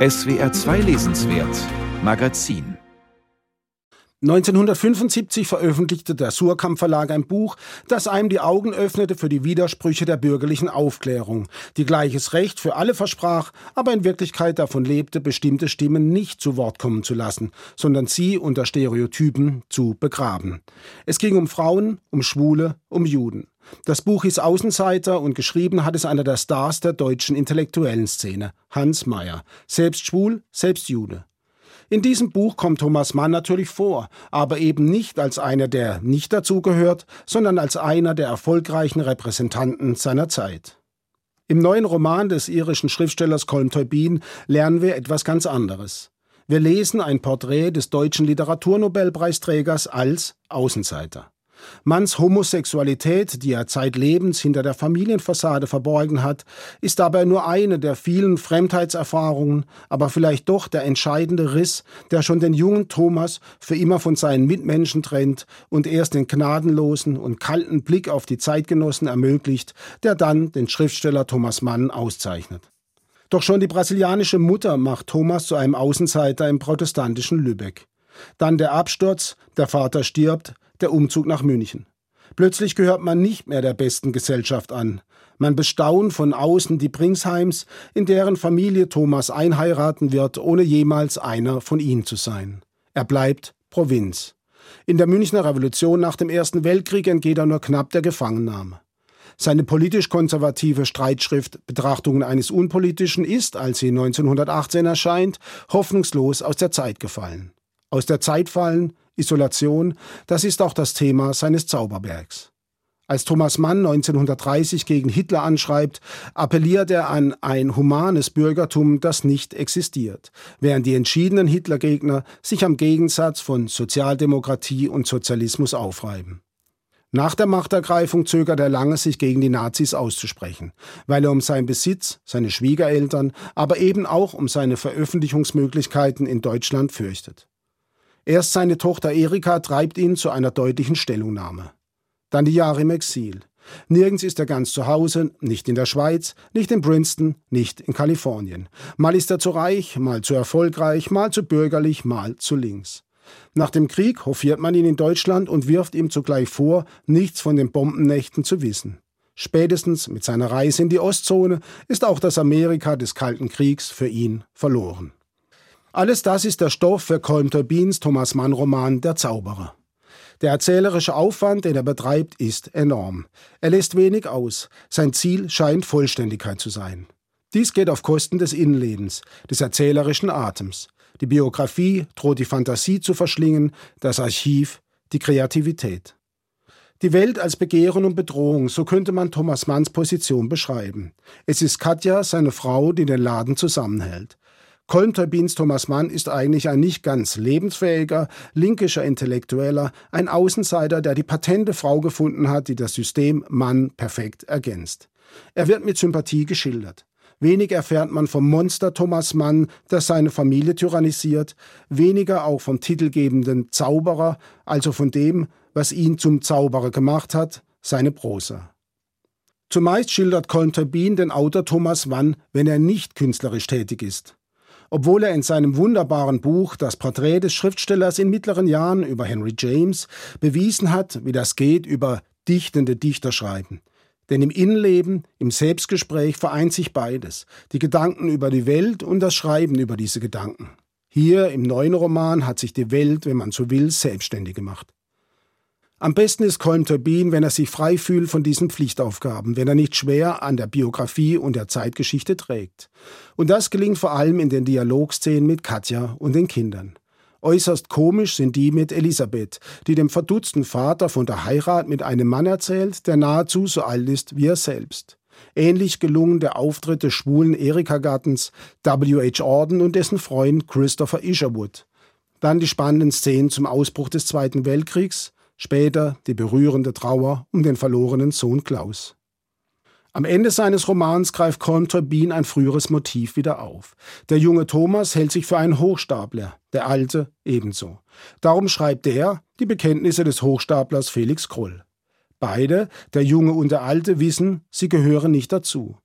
SWR 2 Lesenswert Magazin 1975 veröffentlichte der Surkamp Verlag ein Buch, das einem die Augen öffnete für die Widersprüche der bürgerlichen Aufklärung, die gleiches Recht für alle versprach, aber in Wirklichkeit davon lebte, bestimmte Stimmen nicht zu Wort kommen zu lassen, sondern sie unter Stereotypen zu begraben. Es ging um Frauen, um Schwule, um Juden. Das Buch hieß Außenseiter und geschrieben hat es einer der Stars der deutschen intellektuellen Szene, Hans Mayer. Selbst schwul, selbst Jude. In diesem Buch kommt Thomas Mann natürlich vor, aber eben nicht als einer, der nicht dazugehört, sondern als einer der erfolgreichen Repräsentanten seiner Zeit. Im neuen Roman des irischen Schriftstellers Colm Toybin lernen wir etwas ganz anderes. Wir lesen ein Porträt des deutschen Literaturnobelpreisträgers als Außenseiter. Manns Homosexualität, die er zeitlebens hinter der Familienfassade verborgen hat, ist dabei nur eine der vielen Fremdheitserfahrungen, aber vielleicht doch der entscheidende Riss, der schon den jungen Thomas für immer von seinen Mitmenschen trennt und erst den gnadenlosen und kalten Blick auf die Zeitgenossen ermöglicht, der dann den Schriftsteller Thomas Mann auszeichnet. Doch schon die brasilianische Mutter macht Thomas zu einem Außenseiter im protestantischen Lübeck. Dann der Absturz, der Vater stirbt, der Umzug nach München. Plötzlich gehört man nicht mehr der besten Gesellschaft an. Man bestaunt von außen die Bringsheims, in deren Familie Thomas einheiraten wird, ohne jemals einer von ihnen zu sein. Er bleibt Provinz. In der Münchner Revolution nach dem Ersten Weltkrieg entgeht er nur knapp der Gefangennahme. Seine politisch konservative Streitschrift Betrachtungen eines Unpolitischen ist, als sie 1918 erscheint, hoffnungslos aus der Zeit gefallen. Aus der Zeit fallen, Isolation, das ist auch das Thema seines Zauberbergs. Als Thomas Mann 1930 gegen Hitler anschreibt, appelliert er an ein humanes Bürgertum, das nicht existiert, während die entschiedenen Hitlergegner sich am Gegensatz von Sozialdemokratie und Sozialismus aufreiben. Nach der Machtergreifung zögert er lange, sich gegen die Nazis auszusprechen, weil er um seinen Besitz, seine Schwiegereltern, aber eben auch um seine Veröffentlichungsmöglichkeiten in Deutschland fürchtet. Erst seine Tochter Erika treibt ihn zu einer deutlichen Stellungnahme. Dann die Jahre im Exil. Nirgends ist er ganz zu Hause, nicht in der Schweiz, nicht in Princeton, nicht in Kalifornien. Mal ist er zu reich, mal zu erfolgreich, mal zu bürgerlich, mal zu links. Nach dem Krieg hofiert man ihn in Deutschland und wirft ihm zugleich vor, nichts von den Bombennächten zu wissen. Spätestens mit seiner Reise in die Ostzone ist auch das Amerika des Kalten Kriegs für ihn verloren. Alles das ist der Stoff für Colm Turbins Thomas Mann Roman Der Zauberer. Der erzählerische Aufwand, den er betreibt, ist enorm. Er lässt wenig aus. Sein Ziel scheint Vollständigkeit zu sein. Dies geht auf Kosten des Innenlebens, des erzählerischen Atems. Die Biografie droht die Fantasie zu verschlingen, das Archiv die Kreativität. Die Welt als Begehren und Bedrohung, so könnte man Thomas Manns Position beschreiben. Es ist Katja, seine Frau, die den Laden zusammenhält. Kolmterbins Thomas Mann ist eigentlich ein nicht ganz lebensfähiger, linkischer Intellektueller, ein Außenseiter, der die patente Frau gefunden hat, die das System Mann perfekt ergänzt. Er wird mit Sympathie geschildert. Wenig erfährt man vom Monster Thomas Mann, das seine Familie tyrannisiert, weniger auch vom titelgebenden Zauberer, also von dem, was ihn zum Zauberer gemacht hat, seine Prosa. Zumeist schildert Kolmterbin den Autor Thomas Mann, wenn er nicht künstlerisch tätig ist. Obwohl er in seinem wunderbaren Buch Das Porträt des Schriftstellers in mittleren Jahren über Henry James bewiesen hat, wie das geht über dichtende Dichter schreiben. Denn im Innenleben, im Selbstgespräch vereint sich beides, die Gedanken über die Welt und das Schreiben über diese Gedanken. Hier im neuen Roman hat sich die Welt, wenn man so will, selbstständig gemacht. Am besten ist Colm Turbin, wenn er sich frei fühlt von diesen Pflichtaufgaben, wenn er nicht schwer an der Biografie und der Zeitgeschichte trägt. Und das gelingt vor allem in den Dialogszenen mit Katja und den Kindern. Äußerst komisch sind die mit Elisabeth, die dem verdutzten Vater von der Heirat mit einem Mann erzählt, der nahezu so alt ist wie er selbst. Ähnlich gelungen der Auftritt des schwulen Erika-Gattens W.H. Orden und dessen Freund Christopher Isherwood. Dann die spannenden Szenen zum Ausbruch des Zweiten Weltkriegs, später die berührende Trauer um den verlorenen Sohn Klaus. Am Ende seines Romans greift Colm ein früheres Motiv wieder auf. Der junge Thomas hält sich für einen Hochstapler, der alte ebenso. Darum schreibt er die Bekenntnisse des Hochstaplers Felix Krull. Beide, der Junge und der Alte, wissen, sie gehören nicht dazu.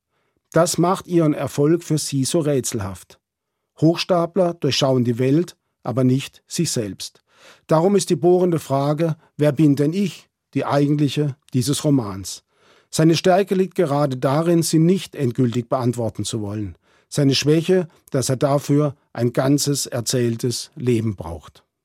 Das macht ihren Erfolg für sie so rätselhaft. Hochstapler durchschauen die Welt, aber nicht sich selbst. Darum ist die bohrende Frage, wer bin denn ich, die eigentliche dieses Romans. Seine Stärke liegt gerade darin, sie nicht endgültig beantworten zu wollen. Seine Schwäche, dass er dafür ein ganzes erzähltes Leben braucht.